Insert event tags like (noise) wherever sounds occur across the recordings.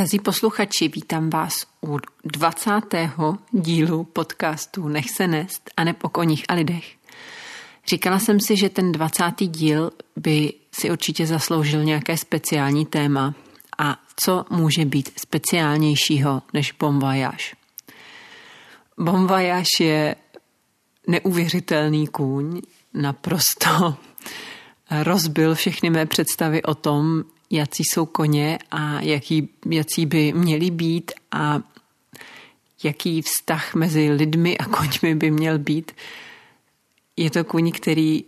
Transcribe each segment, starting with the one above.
Drazí posluchači, vítám vás u 20. dílu podcastu Nech se nest a ne po koních a lidech. Říkala jsem si, že ten 20. díl by si určitě zasloužil nějaké speciální téma a co může být speciálnějšího než Bon Voyage. Bon Voyage je neuvěřitelný kůň, naprosto (laughs) rozbil všechny mé představy o tom, jaký jsou koně a jaký, jaký by měli být a jaký vztah mezi lidmi a koňmi by měl být. Je to kůň, který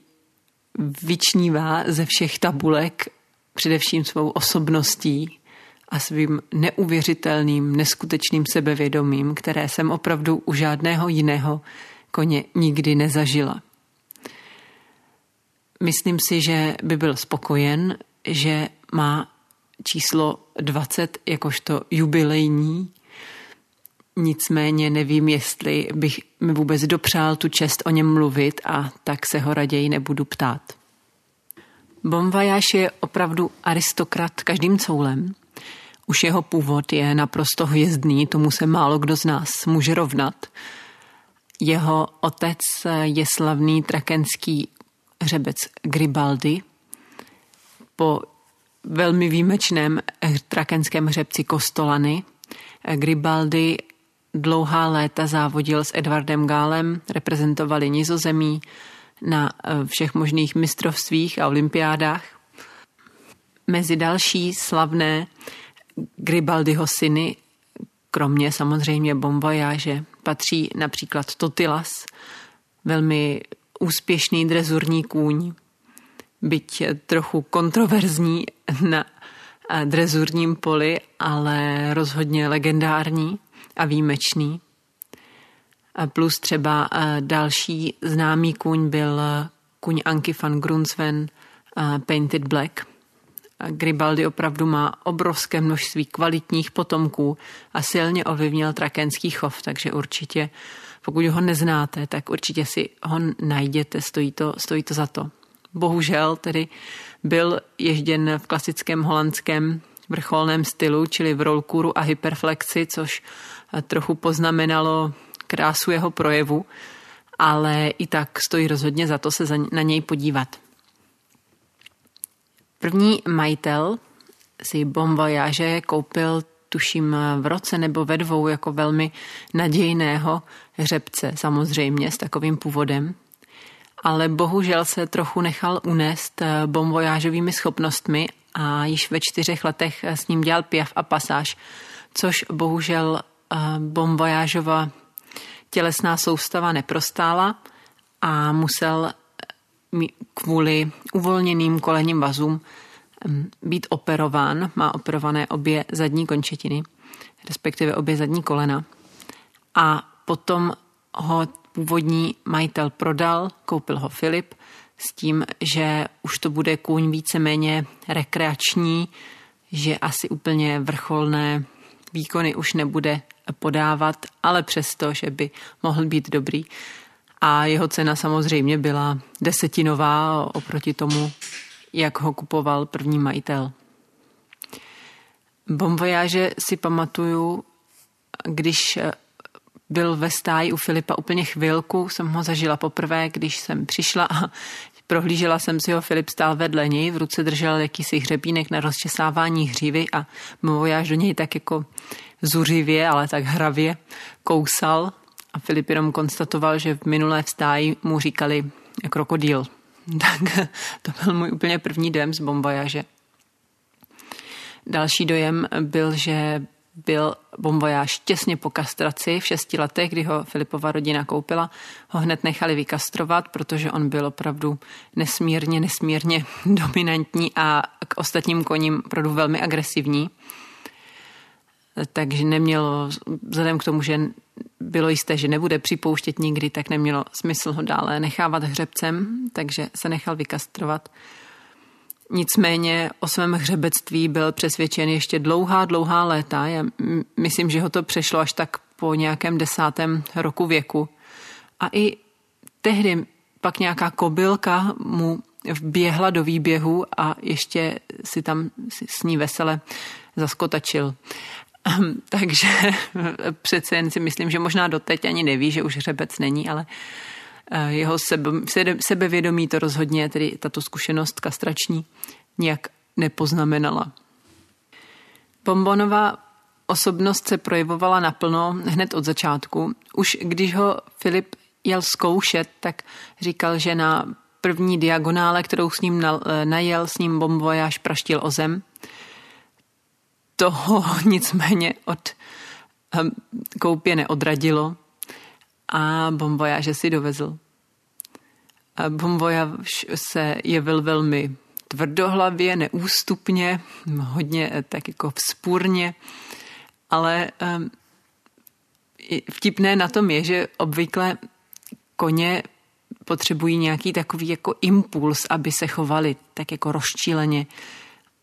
vyčnívá ze všech tabulek především svou osobností a svým neuvěřitelným, neskutečným sebevědomím, které jsem opravdu u žádného jiného koně nikdy nezažila. Myslím si, že by byl spokojen, že má číslo 20 jakožto jubilejní. Nicméně nevím, jestli bych mi vůbec dopřál tu čest o něm mluvit a tak se ho raději nebudu ptát. Bomvajáš je opravdu aristokrat každým coulem. Už jeho původ je naprosto hvězdný, tomu se málo kdo z nás může rovnat. Jeho otec je slavný trakenský hřebec Gribaldi. Po velmi výjimečném trakenském hřebci Kostolany Gribaldi dlouhá léta závodil s Edwardem Gálem, reprezentovali nizozemí na eh, všech možných mistrovstvích a olympiádách. Mezi další slavné Gribaldiho syny, kromě samozřejmě Bombojáže, patří například Totilas, velmi úspěšný drezurní kůň, byť trochu kontroverzní na drezurním poli, ale rozhodně legendární a výjimečný. Plus třeba další známý kůň byl kůň Anky van Grunsven Painted Black. Gribaldi opravdu má obrovské množství kvalitních potomků a silně ovlivnil trakenský chov, takže určitě, pokud ho neznáte, tak určitě si ho najděte, stojí to, stojí to za to bohužel tedy byl ježděn v klasickém holandském vrcholném stylu, čili v rollkuru a hyperflexi, což trochu poznamenalo krásu jeho projevu, ale i tak stojí rozhodně za to se na něj podívat. První majitel si Bon Voyage koupil tuším v roce nebo ve dvou jako velmi nadějného hřebce, samozřejmě s takovým původem ale bohužel se trochu nechal unést eh, bombojážovými schopnostmi a již ve čtyřech letech eh, s ním dělal pěv a pasáž, což bohužel eh, bombojážova tělesná soustava neprostála a musel kvůli uvolněným kolenním vazům mm, být operován. Má operované obě zadní končetiny, respektive obě zadní kolena. A potom ho původní majitel prodal, koupil ho Filip s tím, že už to bude kůň víceméně rekreační, že asi úplně vrcholné výkony už nebude podávat, ale přesto, že by mohl být dobrý. A jeho cena samozřejmě byla desetinová oproti tomu, jak ho kupoval první majitel. Bomvojáže si pamatuju, když byl ve stáji u Filipa úplně chvilku, jsem ho zažila poprvé, když jsem přišla a prohlížela jsem si ho, Filip stál vedle něj, v ruce držel jakýsi hřebínek na rozčesávání hřívy a až do něj tak jako zuřivě, ale tak hravě kousal a Filip jenom konstatoval, že v minulé vstáji mu říkali krokodýl. (laughs) Tak to byl můj úplně první dojem z Bombojaže. Další dojem byl, že byl bombojáž těsně po kastraci v šesti letech, kdy ho Filipova rodina koupila, ho hned nechali vykastrovat, protože on byl opravdu nesmírně, nesmírně (laughs) dominantní a k ostatním koním opravdu velmi agresivní. Takže nemělo, vzhledem k tomu, že bylo jisté, že nebude připouštět nikdy, tak nemělo smysl ho dále nechávat hřebcem, takže se nechal vykastrovat. Nicméně o svém hřebectví byl přesvědčen ještě dlouhá, dlouhá léta. Já myslím, že ho to přešlo až tak po nějakém desátém roku věku. A i tehdy pak nějaká kobylka mu vběhla do výběhu a ještě si tam s ní vesele zaskotačil. Takže (laughs) přece jen si myslím, že možná doteď ani neví, že už hřebec není, ale jeho sebe, sebevědomí to rozhodně, tedy tato zkušenost kastrační, nijak nepoznamenala. Bombonová osobnost se projevovala naplno hned od začátku. Už když ho Filip jel zkoušet, tak říkal, že na první diagonále, kterou s ním najel, s ním bombojáž praštil o zem. Toho (laughs) nicméně od hm, koupě neodradilo a bombojáže si dovezl. A bombojáž se jevil velmi tvrdohlavě, neústupně, hodně eh, tak jako vzpůrně, ale um, vtipné na tom je, že obvykle koně potřebují nějaký takový jako impuls, aby se chovali tak jako rozčíleně.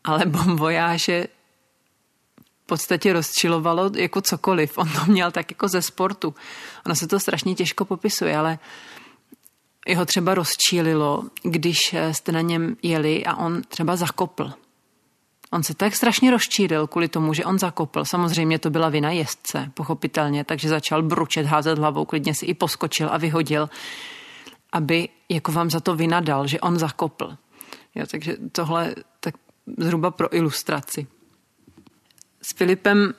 Ale bombojáže podstatě rozčilovalo jako cokoliv. On to měl tak jako ze sportu. Ono se to strašně těžko popisuje, ale jeho třeba rozčílilo, když jste na něm jeli a on třeba zakopl. On se tak strašně rozčílil kvůli tomu, že on zakopl. Samozřejmě to byla vina jezdce, pochopitelně, takže začal bručet, házet hlavou, klidně si i poskočil a vyhodil aby jako vám za to vynadal, že on zakopl. Jo, takže tohle tak zhruba pro ilustraci. S Filipem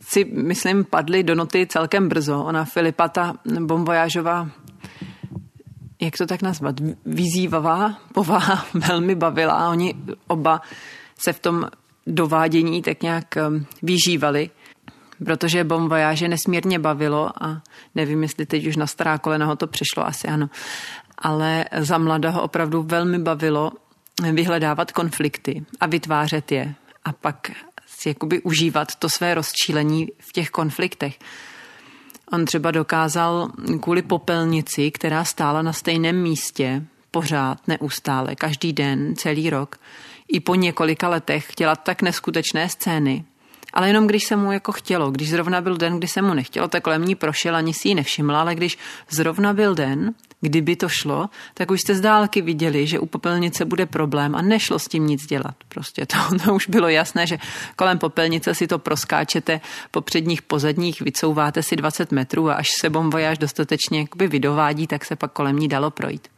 si, myslím, padly do noty celkem brzo. Ona Filipa, ta bombojážová, jak to tak nazvat, vyzývavá povaha (laughs) velmi bavila a oni oba se v tom dovádění tak nějak um, vyžívali protože Voyage nesmírně bavilo a nevím, jestli teď už na stará kolena ho to přišlo, asi ano. Ale za mladého opravdu velmi bavilo vyhledávat konflikty a vytvářet je a pak si jakoby užívat to své rozčílení v těch konfliktech. On třeba dokázal kvůli popelnici, která stála na stejném místě, pořád, neustále, každý den, celý rok, i po několika letech dělat tak neskutečné scény, ale jenom když se mu jako chtělo. Když zrovna byl den, kdy se mu nechtělo, tak kolem ní prošel, ani si ji nevšimla, ale když zrovna byl den, kdyby to šlo, tak už jste z dálky viděli, že u popelnice bude problém a nešlo s tím nic dělat. Prostě to, (laughs) to už bylo jasné, že kolem popelnice si to proskáčete po předních pozadních, vycouváte si 20 metrů a až se bombojáž dostatečně vydovádí, tak se pak kolem ní dalo projít.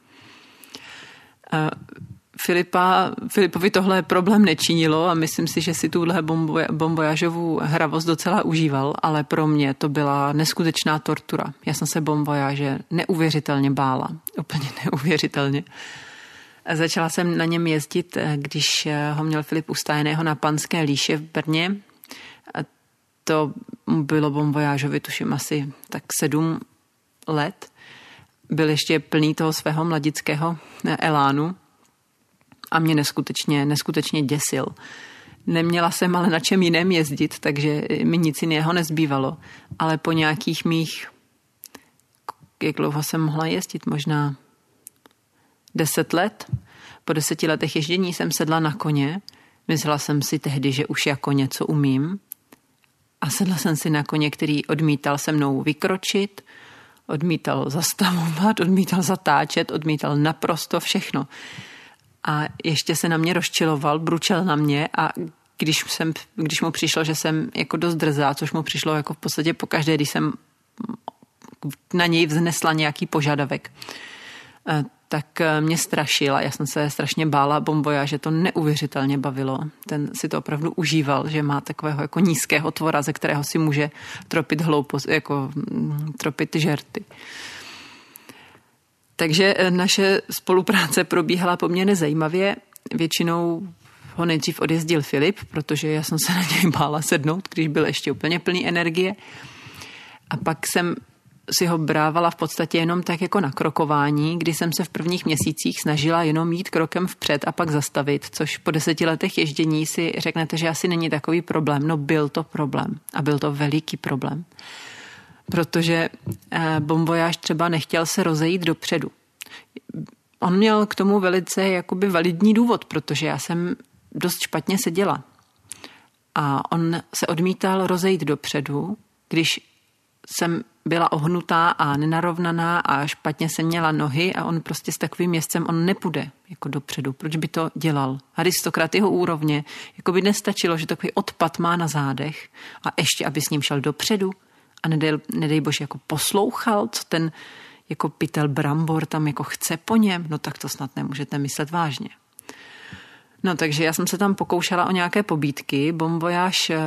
Filipa, Filipovi tohle problém nečinilo a myslím si, že si tuhle bombojážovou hravost docela užíval, ale pro mě to byla neskutečná tortura. Já jsem se bombojáže neuvěřitelně bála, (laughs) úplně neuvěřitelně. Začala jsem na něm jezdit, když ho měl Filip ustájeného na Panské líše v Brně. To bylo bombojážovi, tuším asi tak sedm let. Byl ještě plný toho svého mladického elánu a mě neskutečně, neskutečně děsil. Neměla jsem ale na čem jiném jezdit, takže mi nic jiného nezbývalo. Ale po nějakých mých, jak dlouho jsem mohla jezdit, možná deset let. Po deseti letech ježdění jsem sedla na koně. Myslela jsem si tehdy, že už jako něco umím. A sedla jsem si na koně, který odmítal se mnou vykročit, odmítal zastavovat, (laughs) odmítal zatáčet, odmítal naprosto všechno a ještě se na mě rozčiloval, bručel na mě a když, jsem, když mu přišlo, že jsem jako dost drzá, což mu přišlo jako v podstatě po každé, když jsem na něj vznesla nějaký požadavek, eh, tak eh, mě strašila. Já jsem se strašně bála bomboja, že to neuvěřitelně bavilo. Ten si to opravdu užíval, že má takového jako nízkého tvora, ze kterého si může tropit hloupost, jako mm, tropit žerty. Takže eh, naše spolupráce probíhala poměrně zajímavě. Většinou ho nejdřív odjezdil Filip, protože já jsem se na něj bála sednout, když byl ještě úplně plný energie. A pak jsem si ho brávala v podstatě jenom tak jako na krokování, kdy jsem se v prvních měsících snažila jenom jít krokem vpřed a pak zastavit, což po deseti letech ježdění si řeknete, že asi není takový problém. No byl to problém a byl to veliký problém protože eh, bombojáž třeba nechtěl se rozejít dopředu. On měl k tomu velice jakoby validní důvod, protože já jsem dost špatně seděla. A on se odmítal rozejít dopředu, když jsem byla ohnutá a nenarovnaná a špatně se měla nohy a on prostě s takovým městcem on nepůjde jako dopředu. Proč by to dělal? Aristokrat jeho úrovně, jako by nestačilo, že takový odpad má na zádech a ještě, aby s ním šel dopředu a nedej, nedej bože, jako poslouchal, co ten jako pytel brambor tam jako chce po něm, no tak to snad nemůžete myslet vážně. No takže já jsem se tam pokoušela o nějaké pobídky. Bombojáš eh,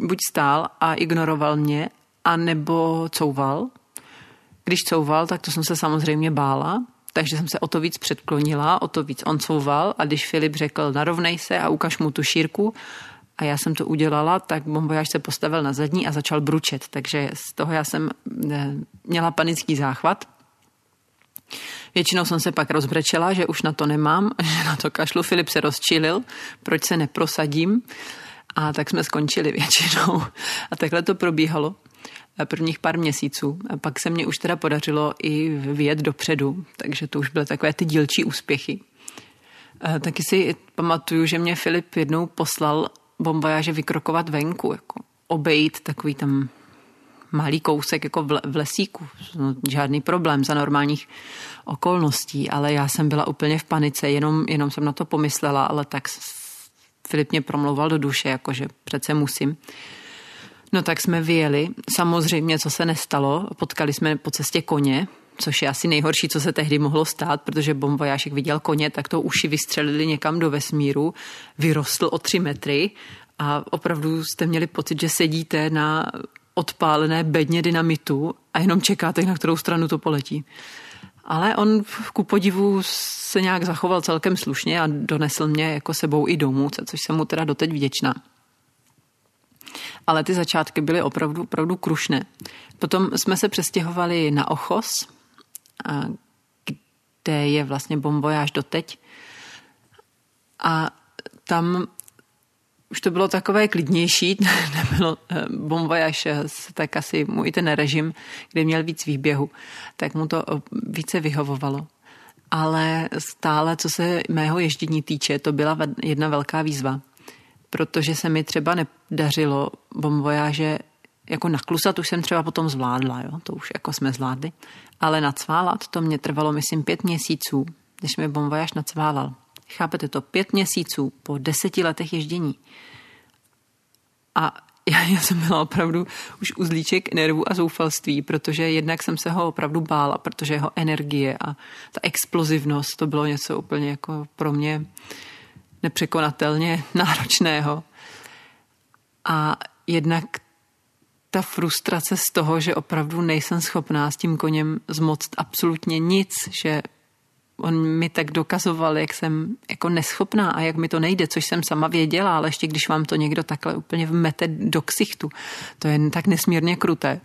buď stál a ignoroval mě, anebo couval. Když couval, tak to jsem se samozřejmě bála, takže jsem se o to víc předklonila, o to víc on couval a když Filip řekl narovnej se a ukaž mu tu šírku a já jsem to udělala, tak bombojáš se postavil na zadní a začal bručet, takže z toho já jsem eh, měla panický záchvat. Většinou jsem se pak rozbrečela, že už na to nemám, (laughs) že na to kašlu. Filip se rozčilil, proč se neprosadím. A tak jsme skončili většinou. A takhle to probíhalo prvních pár měsíců. A pak se mě už teda podařilo i vyjet dopředu, takže to už byly takové ty dílčí úspěchy. A taky si pamatuju, že mě Filip jednou poslal bombajáže vykrokovat venku, jako obejít takový tam malý kousek jako v lesíku. No, žádný problém za normálních okolností, ale já jsem byla úplně v panice, jenom, jenom jsem na to pomyslela, ale tak Filip mě promlouval do duše, jakože přece musím. No tak jsme vyjeli. Samozřejmě, co se nestalo, potkali jsme po cestě koně, což je asi nejhorší, co se tehdy mohlo stát, protože bombojášek viděl koně, tak to uši vystřelili někam do vesmíru, vyrostl o tři metry a opravdu jste měli pocit, že sedíte na odpálené bedně dynamitu a jenom čekáte, na kterou stranu to poletí. Ale on ku podivu se nějak zachoval celkem slušně a donesl mě jako sebou i domů, což jsem mu teda doteď vděčná. Ale ty začátky byly opravdu, opravdu krušné. Potom jsme se přestěhovali na Ochos, kde je vlastně bombojáž doteď. A tam už to bylo takové klidnější, (laughs) nebylo eh, bombajaš, eh, tak asi můj ten režim, kde měl víc výběhu, tak mu to eh, více vyhovovalo. Ale stále, co se mého ježdění týče, to byla jedna velká výzva, protože se mi třeba nedařilo bombojáže jako naklusat už jsem třeba potom zvládla, jo? to už jako jsme zvládli, ale nacválat to mě trvalo, myslím, pět měsíců, než mi bombojáž nacválal. Chápete to? Pět měsíců po deseti letech ježdění. A já, (laughs) já jsem byla opravdu už uzlíček nervů a zoufalství, protože jednak jsem se ho opravdu bála, protože jeho energie a ta explozivnost, to bylo něco úplně jako pro mě nepřekonatelně (laughs) náročného. A jednak ta frustrace z toho, že opravdu nejsem schopná s tím koněm zmoct absolutně nic, že on mi tak dokazoval, jak jsem jako neschopná a jak mi to nejde, což jsem sama věděla, ale ještě když vám to někdo takhle úplně vmete do ksichtu, to je tak nesmírně kruté.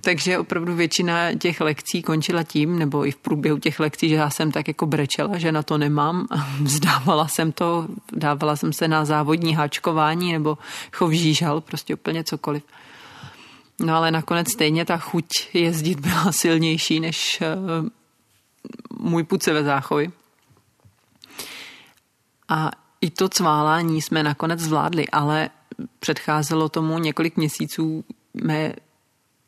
Takže opravdu většina těch lekcí končila tím, nebo i v průběhu těch lekcí, že já jsem tak jako brečela, že na to nemám. (laughs) Vzdávala jsem to, dávala jsem se na závodní háčkování nebo chov žížal, prostě úplně cokoliv. No ale nakonec stejně ta chuť jezdit byla (laughs) silnější než eh, můj put ve záchoj. A i to cválání jsme nakonec zvládli, ale předcházelo tomu několik měsíců mé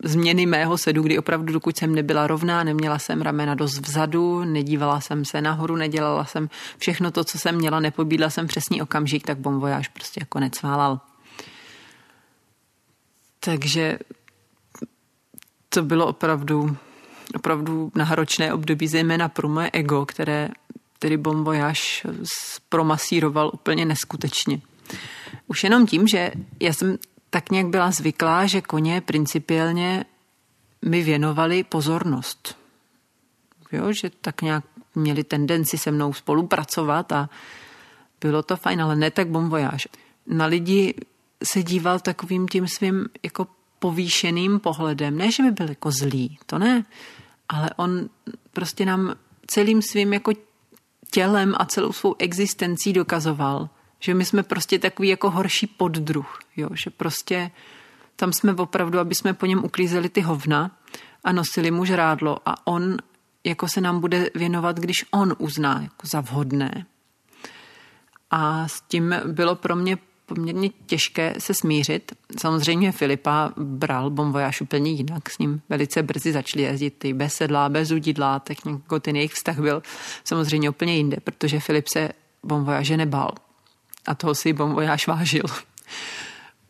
změny mého sedu, kdy opravdu dokud jsem nebyla rovná, neměla jsem ramena dost vzadu, nedívala jsem se nahoru, nedělala jsem všechno to, co jsem měla, nepobídla jsem přesný okamžik, tak bombojáž prostě jako necválal. Takže to bylo opravdu opravdu náročné období, zejména pro moje ego, které tedy bombojáš promasíroval úplně neskutečně. Už jenom tím, že já jsem tak nějak byla zvyklá, že koně principiálně mi věnovali pozornost. Jo, že tak nějak měli tendenci se mnou spolupracovat a bylo to fajn, ale ne tak bombojáž. Na lidi se díval takovým tím svým jako povýšeným pohledem. Ne, že by byl jako zlý, to ne, ale on prostě nám celým svým jako tělem a celou svou existencí dokazoval, že my jsme prostě takový jako horší poddruh, jo? že prostě tam jsme opravdu, aby jsme po něm uklízeli ty hovna a nosili mu žrádlo a on jako se nám bude věnovat, když on uzná jako za vhodné. A s tím bylo pro mě poměrně těžké se smířit. Samozřejmě Filipa bral bomvojáš úplně jinak, s ním velice brzy začali jezdit ty bez sedla, bez udidla, tak jako ten jejich vztah byl samozřejmě úplně jinde, protože Filip se bomvojáže nebál a toho si bomvojáš vážil.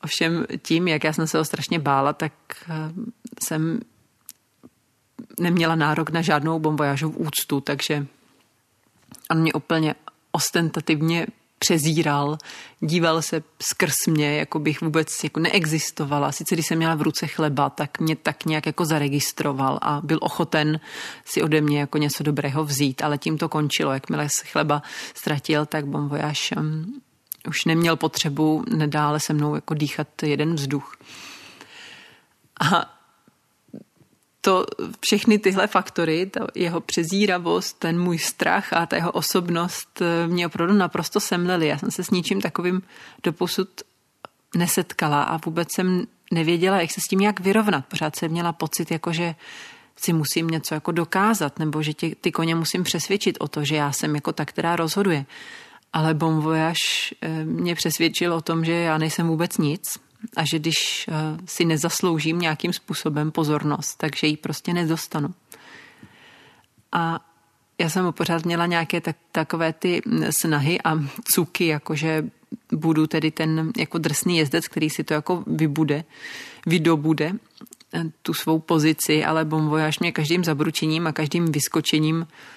Ovšem tím, jak já jsem se ho strašně bála, tak eh, jsem neměla nárok na žádnou bomvojážovou úctu, takže on mě úplně ostentativně přezíral, díval se skrz mě, jako bych vůbec jako neexistovala. Sice když jsem měla v ruce chleba, tak mě tak nějak jako zaregistroval a byl ochoten si ode mě jako něco dobrého vzít, ale tím to končilo. Jakmile se chleba ztratil, tak bomvojáš um, už neměl potřebu nedále se mnou jako dýchat jeden vzduch. A to všechny tyhle faktory, ta jeho přezíravost, ten můj strach a ta jeho osobnost eh, mě opravdu naprosto semlely. Já jsem se s ničím takovým doposud nesetkala a vůbec jsem nevěděla, jak se s tím nějak vyrovnat. Pořád jsem měla pocit, jako že si musím něco jako dokázat, nebo že tě, ty koně musím přesvědčit o to, že já jsem jako ta, která rozhoduje. Ale Bon Voyage eh, mě přesvědčil o tom, že já nejsem vůbec nic, a že když eh, si nezasloužím nějakým způsobem pozornost, takže ji prostě nedostanu. A já jsem pořád měla nějaké tak, takové ty snahy a cuky, jakože budu tedy ten jako drsný jezdec, který si to jako vybude, vydobude eh, tu svou pozici, ale bomvojáš mě každým zabručením a každým vyskočením eh,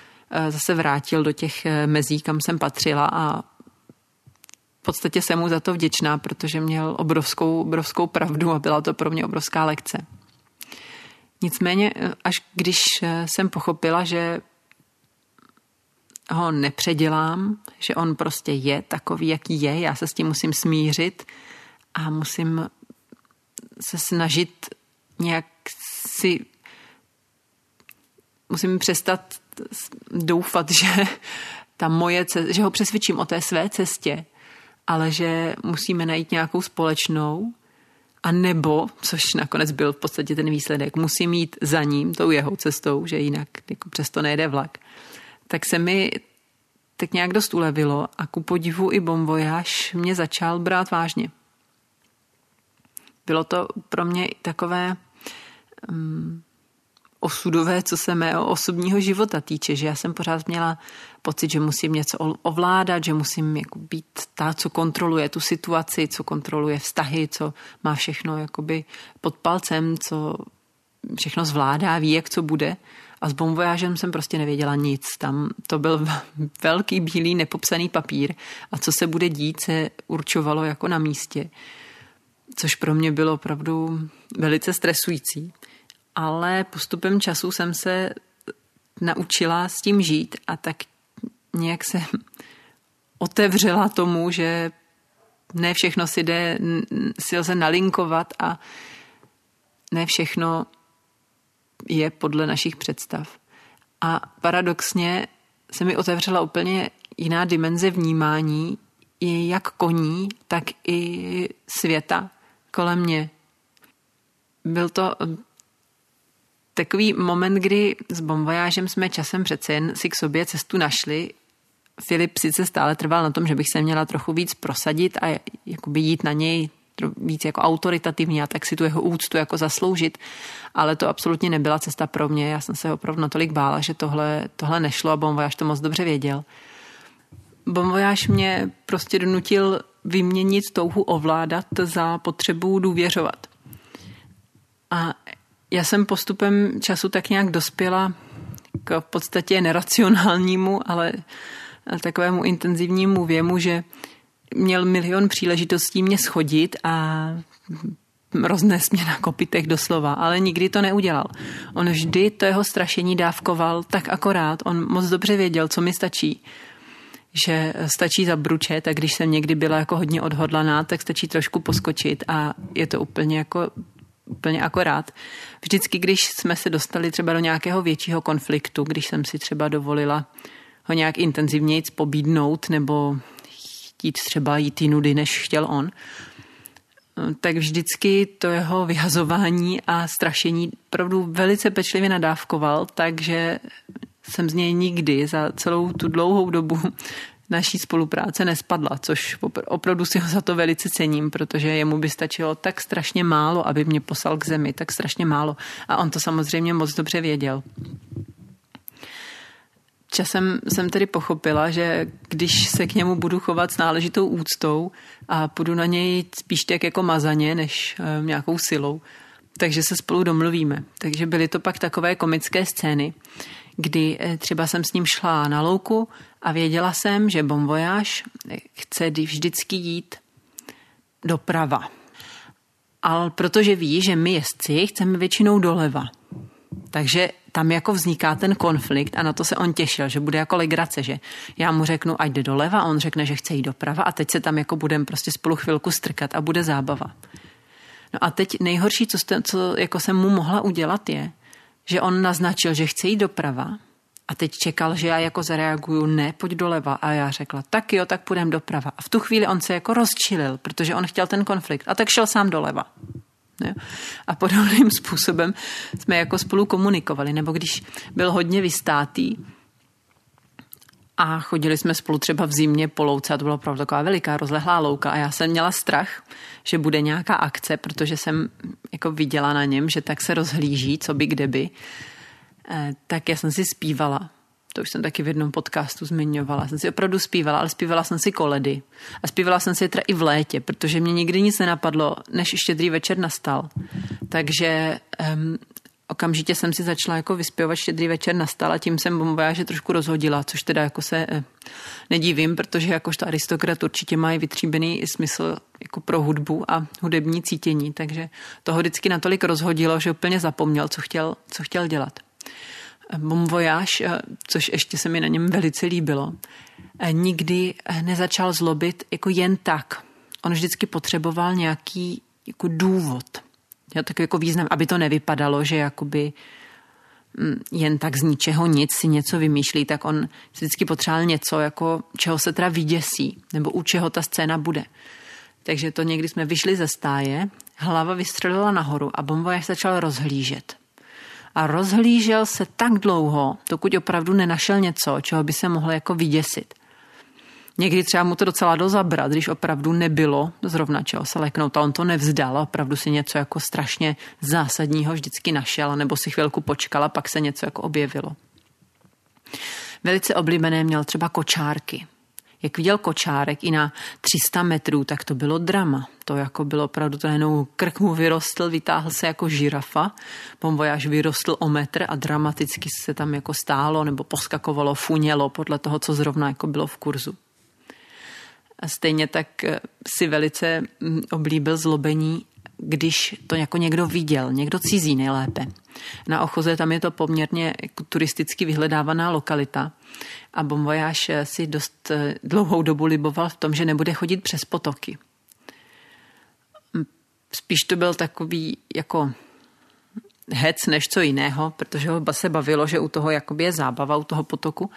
zase vrátil do těch mezí, kam jsem patřila a podstatě jsem mu za to vděčná, protože měl obrovskou, obrovskou pravdu a byla to pro mě obrovská lekce. Nicméně, až když jsem pochopila, že ho nepředělám, že on prostě je takový, jaký je, já se s tím musím smířit a musím se snažit nějak si musím přestat doufat, (laughs) že ta moje, že ho přesvědčím o té své cestě, ale že musíme najít nějakou společnou, a nebo, což nakonec byl v podstatě ten výsledek, musím jít za ním, tou jeho cestou, že jinak jako přesto nejde vlak, tak se mi tak nějak dost ulevilo a ku podivu i bomvojáš mě začal brát vážně. Bylo to pro mě takové um, osudové, co se mého osobního života týče, že já jsem pořád měla pocit, že musím něco ovládat, že musím jako být ta, co kontroluje tu situaci, co kontroluje vztahy, co má všechno jakoby pod palcem, co všechno zvládá, ví, jak co bude. A s bomvojážem jsem prostě nevěděla nic. Tam to byl (laughs) velký bílý nepopsaný papír a co se bude dít, se určovalo jako na místě. Což pro mě bylo opravdu velice stresující ale postupem času jsem se naučila s tím žít a tak nějak se (laughs) otevřela tomu, že ne všechno si jde, si lze nalinkovat a ne všechno je podle našich představ. A paradoxně se mi otevřela úplně jiná dimenze vnímání, i jak koní, tak i světa kolem mě. Byl to takový moment, kdy s bomvojážem jsme časem přece jen si k sobě cestu našli. Filip sice stále trval na tom, že bych se měla trochu víc prosadit a jakoby jít na něj víc jako autoritativně a tak si tu jeho úctu jako zasloužit, ale to absolutně nebyla cesta pro mě. Já jsem se opravdu natolik bála, že tohle, tohle nešlo a bomvojáž to moc dobře věděl. Bomvojáž mě prostě donutil vyměnit touhu ovládat za potřebu důvěřovat. A já jsem postupem času tak nějak dospěla k v podstatě neracionálnímu, ale takovému intenzivnímu věmu, že měl milion příležitostí mě schodit a roznes mě na kopitech doslova, ale nikdy to neudělal. On vždy to jeho strašení dávkoval tak akorát, on moc dobře věděl, co mi stačí že stačí zabručet a když jsem někdy byla jako hodně odhodlaná, tak stačí trošku poskočit a je to úplně jako úplně akorát. Vždycky, když jsme se dostali třeba do nějakého většího konfliktu, když jsem si třeba dovolila ho nějak intenzivněji pobídnout nebo chtít třeba jít nudy, než chtěl on, tak vždycky to jeho vyhazování a strašení opravdu velice pečlivě nadávkoval, takže jsem z něj nikdy za celou tu dlouhou dobu naší spolupráce nespadla, což opravdu si ho za to velice cením, protože jemu by stačilo tak strašně málo, aby mě poslal k zemi, tak strašně málo. A on to samozřejmě moc dobře věděl. Časem jsem tedy pochopila, že když se k němu budu chovat s náležitou úctou a půjdu na něj spíš tak jako mazaně, než e, nějakou silou, takže se spolu domluvíme. Takže byly to pak takové komické scény, kdy e, třeba jsem s ním šla na louku a věděla jsem, že Bon Voyage chce vždycky jít doprava. Ale protože ví, že my jezdci chceme většinou doleva. Takže tam jako vzniká ten konflikt a na to se on těšil, že bude jako legrace, že já mu řeknu, ať jde doleva, a on řekne, že chce jít doprava a teď se tam jako budeme prostě spolu chvilku strkat a bude zábava. No a teď nejhorší, co, jste, co jako jsem mu mohla udělat je, že on naznačil, že chce jít doprava a teď čekal, že já jako zareaguju, ne, pojď doleva. A já řekla, tak jo, tak půjdem doprava. A v tu chvíli on se jako rozčilil, protože on chtěl ten konflikt. A tak šel sám doleva. Jo. A podobným (laughs) způsobem jsme jako spolu komunikovali. Nebo když byl hodně vystátý, a chodili jsme spolu třeba v zimě po louce a to byla opravdu taková veliká rozlehlá louka a já jsem měla strach, že bude nějaká akce, protože jsem jako viděla na něm, že tak se rozhlíží, co by kde by. Eh, tak já jsem si zpívala. To už jsem taky v jednom podcastu zmiňovala. Jsem si opravdu zpívala, ale zpívala jsem si koledy. A zpívala jsem si je i v létě, protože mě nikdy nic nenapadlo, než štědrý večer nastal. Takže um, okamžitě jsem si začala jako vyspěvat štědrý večer nastal tím jsem bombojáže trošku rozhodila, což teda jako se eh, nedívím, protože jakožto aristokrat určitě mají vytříbený smysl jako pro hudbu a hudební cítění, takže toho vždycky natolik rozhodilo, že úplně zapomněl, co chtěl, co chtěl dělat. Bon Voyage, eh, což ještě se mi na něm velice líbilo, eh, nikdy eh, nezačal zlobit jako jen tak. On vždycky potřeboval nějaký jako důvod. Jo, takový jako význam, aby to nevypadalo, že jakoby mm, jen tak z ničeho nic si něco vymýšlí, tak on si vždycky potřeboval něco, jako čeho se teda vyděsí, nebo u čeho ta scéna bude. Takže to někdy jsme vyšli ze stáje, hlava vystřelila nahoru a Voyage začal rozhlížet a rozhlížel se tak dlouho, dokud opravdu nenašel něco, čeho by se mohl jako vyděsit. Někdy třeba mu to docela dozabrat, když opravdu nebylo zrovna čeho se leknout a on to nevzdal a opravdu si něco jako strašně zásadního vždycky našel, nebo si chvilku počkal a pak se něco jako objevilo. Velice oblíbené měl třeba kočárky. Jak viděl kočárek i na 300 metrů, tak to bylo drama. To jako bylo opravdu, to jenom krk mu vyrostl, vytáhl se jako žirafa, bombojáž vyrostl o metr a dramaticky se tam jako stálo nebo poskakovalo, funělo podle toho, co zrovna jako bylo v kurzu. A stejně tak eh, si velice mm, oblíbil zlobení když to jako někdo viděl, někdo cizí nejlépe. Na Ochoze tam je to poměrně jako turisticky vyhledávaná lokalita a Bombojáš si dost eh, dlouhou dobu liboval v tom, že nebude chodit přes potoky. Spíš to byl takový jako hec než co jiného, protože ho se bavilo, že u toho jakoby je zábava, u toho potoku.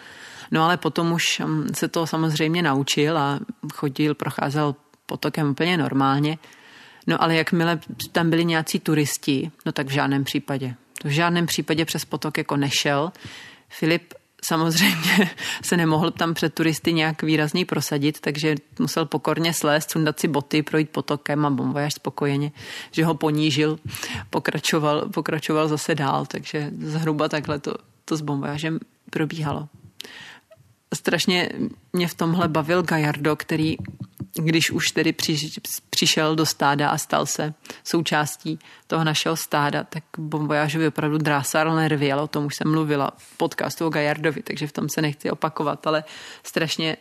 No ale potom už mm, se to samozřejmě naučil a chodil, procházel potokem úplně normálně. No ale jakmile tam byli nějací turisti, no tak v žádném případě. To v žádném případě přes potok jako nešel. Filip samozřejmě (laughs) se nemohl tam před turisty nějak výrazně prosadit, takže musel pokorně slést, sundat si boty, projít potokem a bombojář spokojeně, že ho ponížil, pokračoval, pokračoval zase dál, takže zhruba takhle to, to s bombojářem probíhalo. Strašně mě v tomhle bavil Gajardo, který když už tedy přišel do stáda a stal se součástí toho našeho stáda, tak bombojážovi opravdu drásal nervy, ale o tom už jsem mluvila v podcastu o Gajardovi, takže v tom se nechci opakovat, ale strašně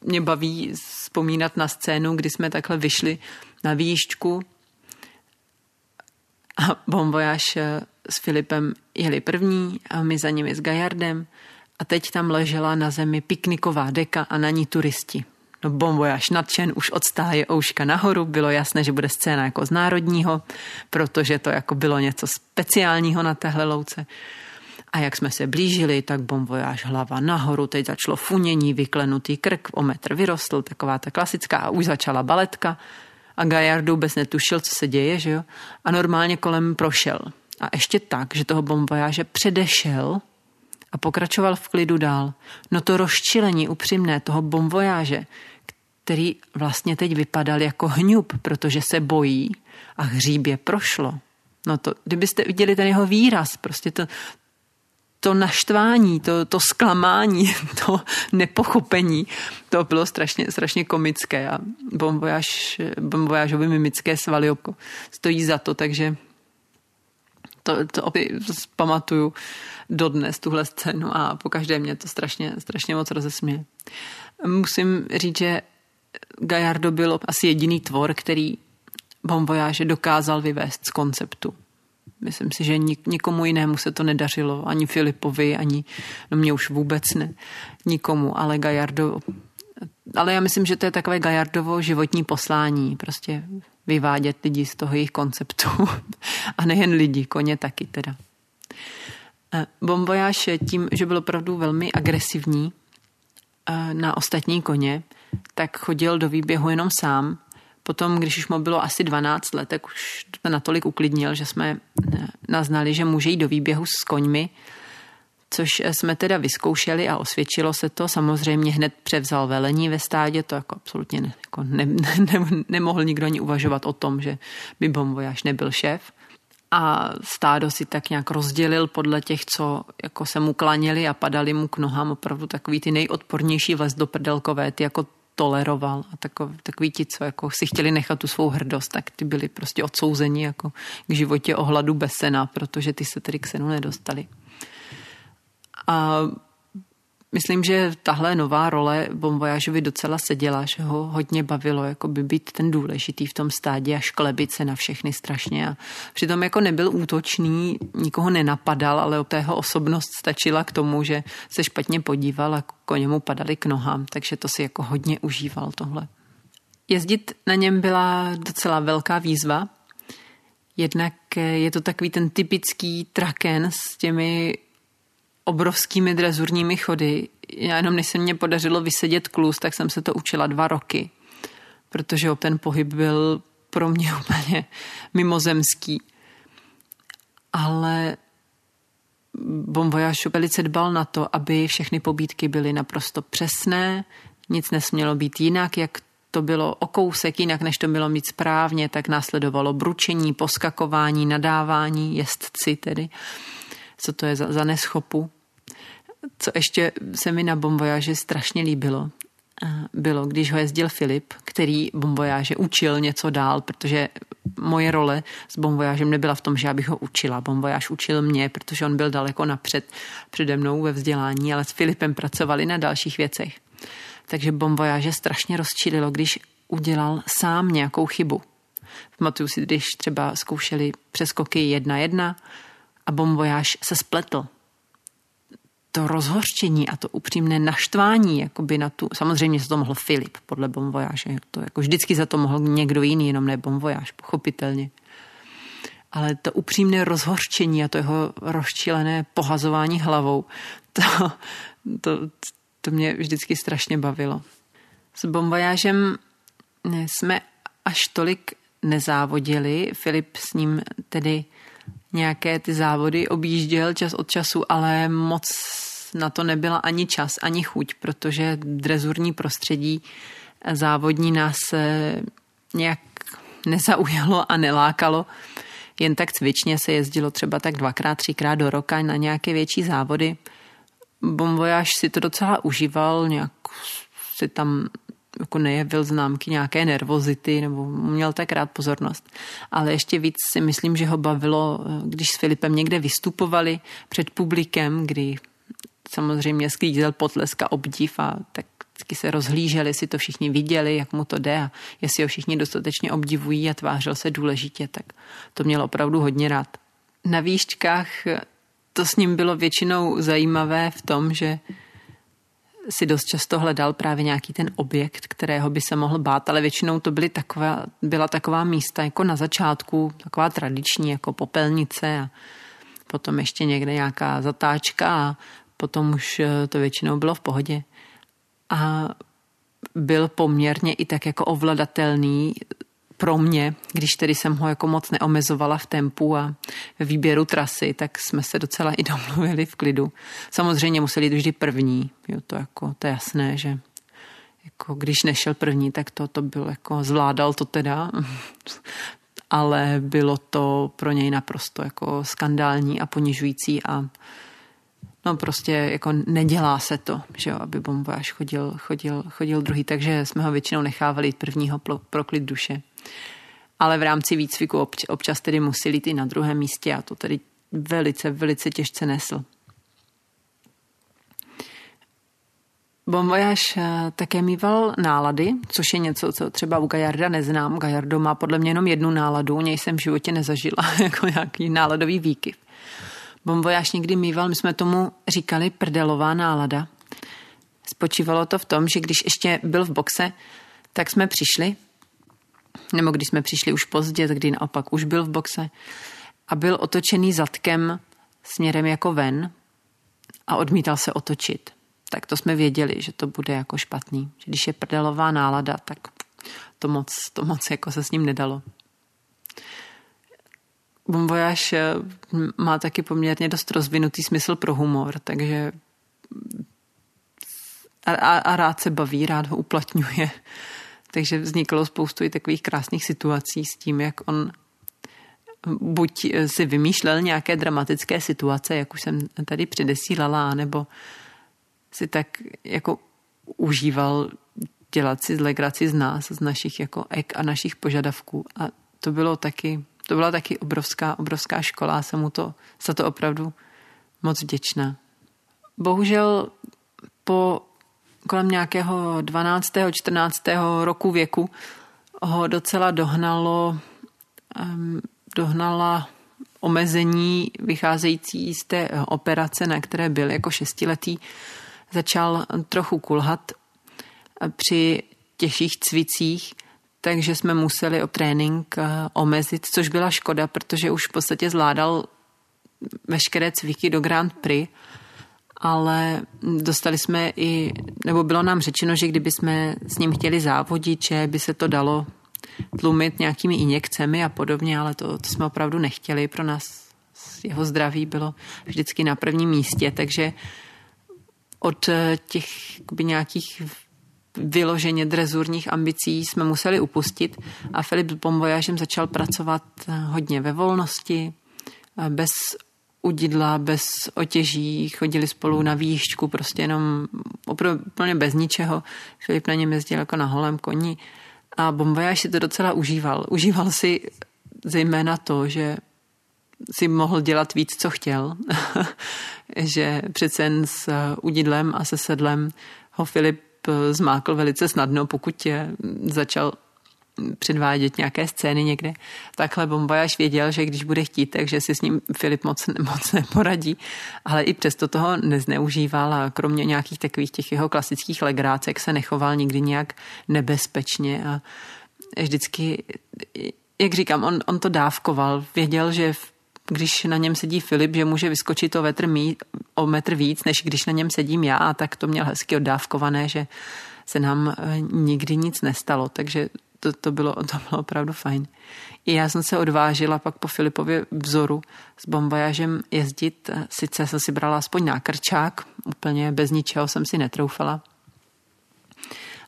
mě baví vzpomínat na scénu, kdy jsme takhle vyšli na výjížďku a bombojáž s Filipem jeli první a my za nimi s Gajardem a teď tam ležela na zemi pikniková deka a na ní turisti. No bombojáš nadšen, už od stáje ouška nahoru, bylo jasné, že bude scéna jako z národního, protože to jako bylo něco speciálního na téhle louce. A jak jsme se blížili, tak bombojáš hlava nahoru, teď začalo funění, vyklenutý krk, o metr vyrostl, taková ta klasická a už začala baletka a Gajardu vůbec netušil, co se děje, že jo? A normálně kolem prošel. A ještě tak, že toho bombojáže předešel a pokračoval v klidu dál. No to rozčilení upřímné toho bomvojáže, který vlastně teď vypadal jako hňub, protože se bojí a hříbě prošlo. No to, kdybyste viděli ten jeho výraz, prostě to, to naštvání, to, to zklamání, (laughs) to nepochopení, to bylo strašně, strašně komické a bombojáž, bombojážovi mimické svaly stojí za to, takže to, to opět pamatuju dodnes, tuhle scénu a po každé mě to strašně, strašně moc rozesměje. Musím říct, že Gajardo byl asi jediný tvor, který bombojáže dokázal vyvést z konceptu. Myslím si, že nik, nikomu jinému se to nedařilo, ani Filipovi, ani, no mě už vůbec ne, nikomu, ale Gajardo, ale já myslím, že to je takové Gajardovo životní poslání, prostě vyvádět lidi z toho jejich konceptu. (laughs) A nejen lidi, koně taky teda. Eh, Bombojáš tím, že byl opravdu velmi agresivní eh, na ostatní koně, tak chodil do výběhu jenom sám. Potom, když už mu bylo asi 12 let, tak už to natolik uklidnil, že jsme eh, naznali, že může jít do výběhu s koňmi, což jsme teda vyzkoušeli a osvědčilo se to. Samozřejmě hned převzal velení ve stádě, to jako absolutně ne, jako ne, (laughs) ne, nemohl nikdo ani uvažovat o tom, že by bombojáš nebyl šéf. A stádo si tak nějak rozdělil podle těch, co jako se mu klaněli a padali mu k nohám opravdu takový ty nejodpornější vlez do prdelkové, ty jako toleroval a takový, takový ti, co jako si chtěli nechat tu svou hrdost, tak ty byli prostě odsouzeni jako k životě ohladu bez sena, protože ty se tedy k senu nedostali. A myslím, že tahle nová role Bomvojážovi docela seděla, že ho hodně bavilo jako by být ten důležitý v tom stádě a šklebit se na všechny strašně. A přitom jako nebyl útočný, nikoho nenapadal, ale o tého osobnost stačila k tomu, že se špatně podíval a koně mu padali k nohám, takže to si jako hodně užíval tohle. Jezdit na něm byla docela velká výzva, Jednak je to takový ten typický traken s těmi obrovskými drezurními chody. Já jenom než se mě podařilo vysedět klus, tak jsem se to učila dva roky, protože ten pohyb byl pro mě (laughs) úplně mimozemský. Ale Bombojáš velice dbal na to, aby všechny pobídky byly naprosto přesné, nic nesmělo být jinak, jak to bylo o kousek jinak, než to bylo mít správně, tak následovalo bručení, poskakování, nadávání, jezdci tedy. Co to je za, za neschopu? Co ještě se mi na bombojáže strašně líbilo, bylo, když ho jezdil Filip, který bombojáže učil něco dál, protože moje role s bombojážem nebyla v tom, že já bych ho učila. Bombojáž učil mě, protože on byl daleko napřed přede mnou ve vzdělání, ale s Filipem pracovali na dalších věcech. Takže bombojáže strašně rozčililo, když udělal sám nějakou chybu. Pamatuju si, když třeba zkoušeli přeskoky jedna jedna a bombojáž se spletl to rozhořčení a to upřímné naštvání, jakoby na tu, samozřejmě se to mohl Filip podle Bomvojáže, to jako vždycky za to mohl někdo jiný, jenom ne Bomvojáž, pochopitelně. Ale to upřímné rozhořčení a to jeho rozčilené pohazování hlavou, to, to, to mě vždycky strašně bavilo. S Bomvojážem jsme až tolik nezávodili. Filip s ním tedy nějaké ty závody objížděl čas od času, ale moc na to nebyla ani čas, ani chuť, protože drezurní prostředí závodní nás nějak nezaujalo a nelákalo. Jen tak cvičně se jezdilo třeba tak dvakrát, třikrát do roka na nějaké větší závody. Bombojáž si to docela užíval, nějak si tam jako nejevil známky nějaké nervozity nebo měl tak rád pozornost. Ale ještě víc si myslím, že ho bavilo, když s Filipem někde vystupovali před publikem, kdy samozřejmě sklízel potlesk a obdiv a tak vždycky se rozhlíželi, jestli to všichni viděli, jak mu to jde a jestli ho všichni dostatečně obdivují a tvářil se důležitě, tak to měl opravdu hodně rád. Na výšťkách to s ním bylo většinou zajímavé v tom, že si dost často hledal právě nějaký ten objekt, kterého by se mohl bát, ale většinou to byly taková, byla taková místa jako na začátku, taková tradiční, jako popelnice a potom ještě někde nějaká zatáčka a potom už eh, to většinou bylo v pohodě. A byl poměrně i tak jako ovladatelný pro mě, když tedy jsem ho jako moc neomezovala v tempu a ve výběru trasy, tak jsme se docela i (laughs) domluvili v klidu. Samozřejmě museli jít vždy první, jo, to, jako, to je jasné, že jako když nešel první, tak to, to byl jako, zvládal to teda, (laughs) ale bylo to pro něj naprosto jako skandální a ponižující a no prostě jako nedělá se to, že jo, aby bombojáš chodil, chodil, chodil druhý, takže jsme ho většinou nechávali prvního pro, pro klid duše. Ale v rámci výcviku obč, občas tedy museli i na druhém místě a to tedy velice, velice těžce nesl. Bombojáš eh, také mýval nálady, což je něco, co třeba u Gajarda neznám. Gajardo má podle mě jenom jednu náladu, něj jsem v životě nezažila (laughs) jako nějaký náladový výkyv. Bombojáš někdy mýval, my jsme tomu říkali prdelová nálada. Spočívalo to v tom, že když ještě byl v boxe, tak jsme přišli, nebo když jsme přišli už pozdě, kdy naopak už byl v boxe a byl otočený zadkem směrem jako ven a odmítal se otočit. Tak to jsme věděli, že to bude jako špatný. Že když je prdelová nálada, tak to moc, to moc jako se s ním nedalo. Voyage eh, má taky poměrně dost rozvinutý smysl pro humor, takže a, a, a rád se baví, rád ho uplatňuje. Takže vzniklo spoustu i takových krásných situací s tím, jak on buď si vymýšlel nějaké dramatické situace, jak už jsem tady předesílala, nebo si tak jako užíval dělat si legraci z nás, z našich jako ek a našich požadavků. A to bylo taky to byla taky obrovská, obrovská škola jsem mu to, za to opravdu moc vděčná. Bohužel po kolem nějakého 12. 14. roku věku ho docela dohnalo, dohnala omezení vycházející z té operace, na které byl jako šestiletý. Začal trochu kulhat při těžších cvicích takže jsme museli o trénink eh, omezit, což byla škoda, protože už v podstatě zvládal veškeré cviky do Grand Prix, ale dostali jsme i, nebo bylo nám řečeno, že kdyby jsme s ním chtěli závodit, že by se to dalo tlumit nějakými injekcemi a podobně, ale to, to jsme opravdu nechtěli. Pro nás jeho zdraví bylo vždycky na prvním místě, takže od těch nějakých vyloženě drezurních ambicí jsme museli upustit a Filip s Bombojážem začal pracovat hodně ve volnosti, bez udidla, bez otěží, chodili spolu na výšku, prostě jenom úplně bez ničeho. Filip na něm jezdil jako na holém koni a Bombojáž si to docela užíval. Užíval si zejména to, že si mohl dělat víc, co chtěl, (laughs) že přece jen s udidlem a se sedlem ho Filip Eh, zmákl velice snadno, pokud je začal předvádět nějaké scény někde. Takhle Bombajáš věděl, že když bude chtít, takže si s ním Filip moc, moc neporadí, ale i přesto toho nezneužíval a kromě nějakých takových těch jeho klasických legrácek se nechoval nikdy nějak nebezpečně a vždycky, jak říkám, on, on to dávkoval. Věděl, že v když na něm sedí Filip, že může vyskočit o metr, mí, o metr víc, než když na něm sedím já, a tak to měl hezky oddávkované, že se nám eh, nikdy nic nestalo, takže to, to, bylo, to bylo opravdu fajn. I já jsem se odvážila pak po Filipově vzoru s bombajažem jezdit, sice jsem si brala aspoň nákrčák, úplně bez ničeho jsem si netroufala,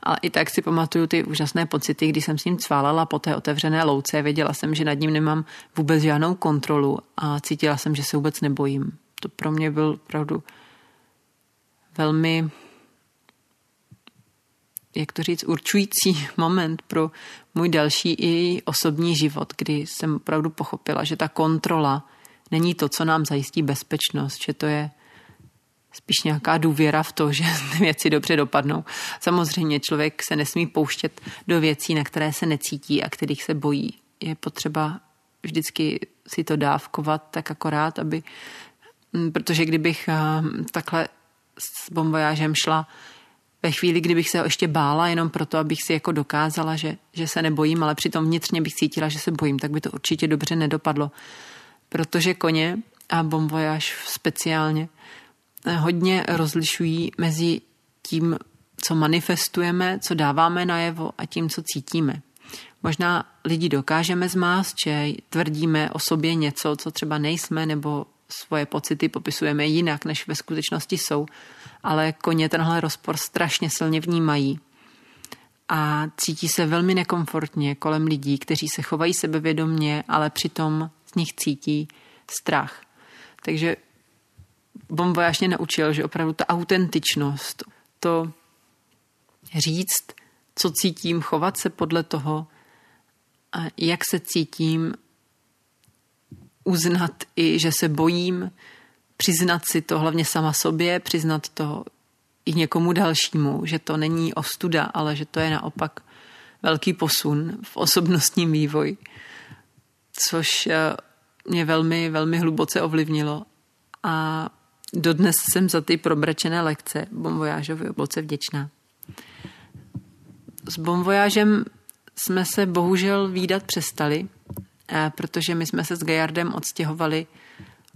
ale i tak si pamatuju ty úžasné pocity, když jsem s ním cválala po té otevřené louce. Věděla jsem, že nad ním nemám vůbec žádnou kontrolu a cítila jsem, že se vůbec nebojím. To pro mě byl opravdu velmi, jak to říct, určující (laughs) moment pro můj další i osobní život, kdy jsem opravdu pochopila, že ta kontrola není to, co nám zajistí bezpečnost, že to je spíš nějaká důvěra v to, (laughs) že věci dobře dopadnou. Samozřejmě člověk se nesmí pouštět do věcí, na které se necítí a kterých se bojí. Je potřeba vždycky si to dávkovat tak akorát, aby, protože kdybych eh, takhle s bombojážem šla ve chvíli, kdybych se ještě bála, jenom proto, abych si jako dokázala, že, že se nebojím, ale přitom vnitřně bych cítila, že se bojím, tak by to určitě dobře nedopadlo. Protože koně a bombojáž speciálně hodně rozlišují mezi tím, co manifestujeme, co dáváme najevo a tím, co cítíme. Možná lidi dokážeme zmást, že tvrdíme o sobě něco, co třeba nejsme, nebo svoje pocity popisujeme jinak, než ve skutečnosti jsou, ale koně tenhle rozpor strašně silně vnímají a cítí se velmi nekomfortně kolem lidí, kteří se chovají sebevědomně, ale přitom z nich cítí strach. Takže Bon Voyage naučil, že opravdu ta autentičnost, to říct, co cítím, chovat se podle toho, jak se cítím, uznat i, že se bojím, přiznat si to hlavně sama sobě, přiznat to i někomu dalšímu, že to není ostuda, ale že to je naopak velký posun v osobnostním vývoji, což eh, mě velmi, velmi hluboce ovlivnilo. A dodnes jsem za ty probračené lekce Bomvojážovi obloce vděčná. S Bomvojážem jsme se bohužel výdat přestali, protože my jsme se s Gajardem odstěhovali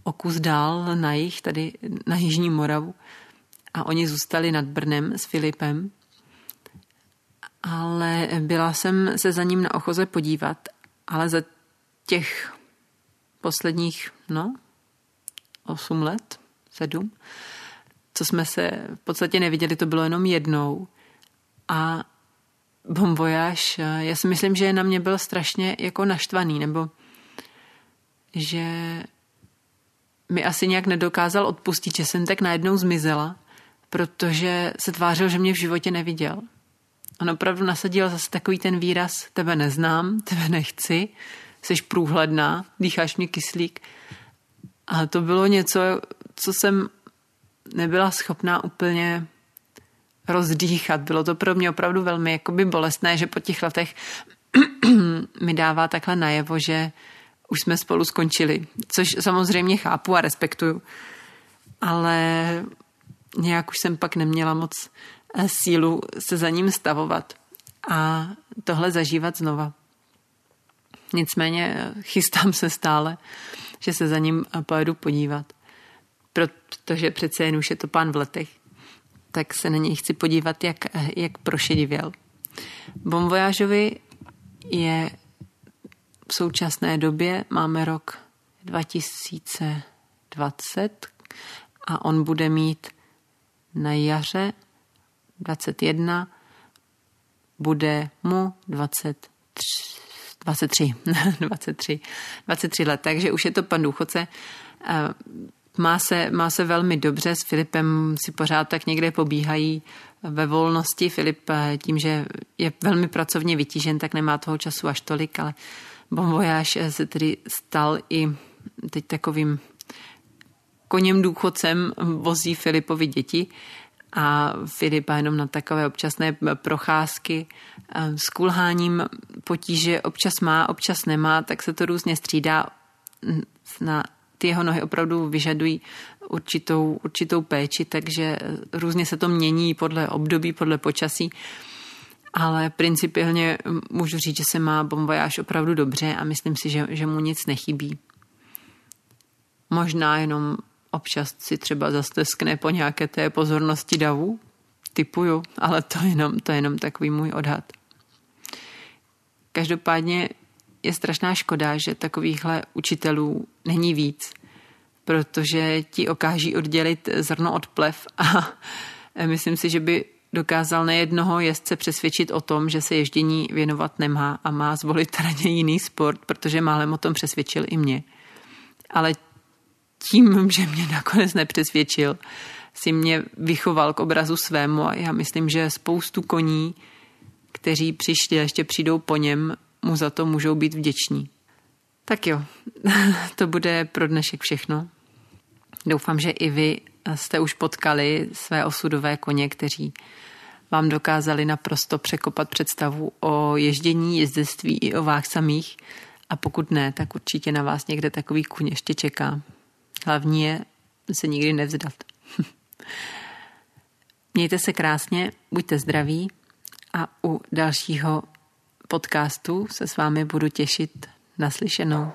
o kus dál na jich, tady na Jižní Moravu a oni zůstali nad Brnem s Filipem. Ale byla jsem se za ním na ochoze podívat, ale za těch posledních, no, osm let, sedm, co jsme se v podstatě neviděli, to bylo jenom jednou. A Voyage, já si myslím, že na mě byl strašně jako naštvaný, nebo že mi asi nějak nedokázal odpustit, že jsem tak najednou zmizela protože se tvářil, že mě v životě neviděl. On opravdu nasadil zase takový ten výraz, tebe neznám, tebe nechci, jsi průhledná, dýcháš mě kyslík. A to bylo něco, co jsem nebyla schopná úplně rozdýchat. Bylo to pro mě opravdu velmi jakoby bolestné, že po těch letech (clears throat) mi dává takhle najevo, že už jsme spolu skončili, což samozřejmě chápu a respektuju. Ale nějak už jsem pak neměla moc eh, sílu se za ním stavovat a tohle zažívat znova. Nicméně eh, chystám se stále, že se za ním eh, pojedu podívat, protože přece jen už je to pán v letech, tak se na něj chci podívat, jak, jak prošedivěl. Bomvojážovi je v současné době, máme rok 2020 a on bude mít na jaře 21 bude mu 23, 23, 23, 23 let, takže už je to pan důchodce. Má se, má se velmi dobře, s Filipem si pořád tak někde pobíhají ve volnosti. Filip tím, že je velmi pracovně vytížen, tak nemá toho času až tolik, ale Bon Voyage se tedy stal i teď takovým koněm důchodcem vozí Filipovi děti a Filipa jenom na takové občasné procházky s kulháním potíže občas má, občas nemá, tak se to různě střídá. Na ty jeho nohy opravdu vyžadují určitou, určitou péči, takže různě se to mění podle období, podle počasí. Ale principiálně můžu říct, že se má bombajáš opravdu dobře a myslím si, že, že mu nic nechybí. Možná jenom občas si třeba zasteskne po nějaké té pozornosti davu, typuju, ale to je jenom, to je jenom takový můj odhad. Každopádně je strašná škoda, že takovýchhle učitelů není víc, protože ti okáží oddělit zrno od plev a (laughs) myslím si, že by dokázal nejednoho jezdce přesvědčit o tom, že se ježdění věnovat nemá a má zvolit raději jiný sport, protože málem o tom přesvědčil i mě. Ale tím, že mě nakonec nepřesvědčil, si mě vychoval k obrazu svému a já myslím, že spoustu koní, kteří přišli a ještě přijdou po něm, mu za to můžou být vděční. Tak jo, (laughs) to bude pro dnešek všechno. Doufám, že i vy jste už potkali své osudové koně, kteří vám dokázali naprosto překopat představu o ježdění, jezdectví i o vás samých. A pokud ne, tak určitě na vás někde takový kuň ještě čeká. Hlavní je se nikdy nevzdat. (laughs) Mějte se krásně, buďte zdraví a u dalšího podcastu se s vámi budu těšit naslyšenou.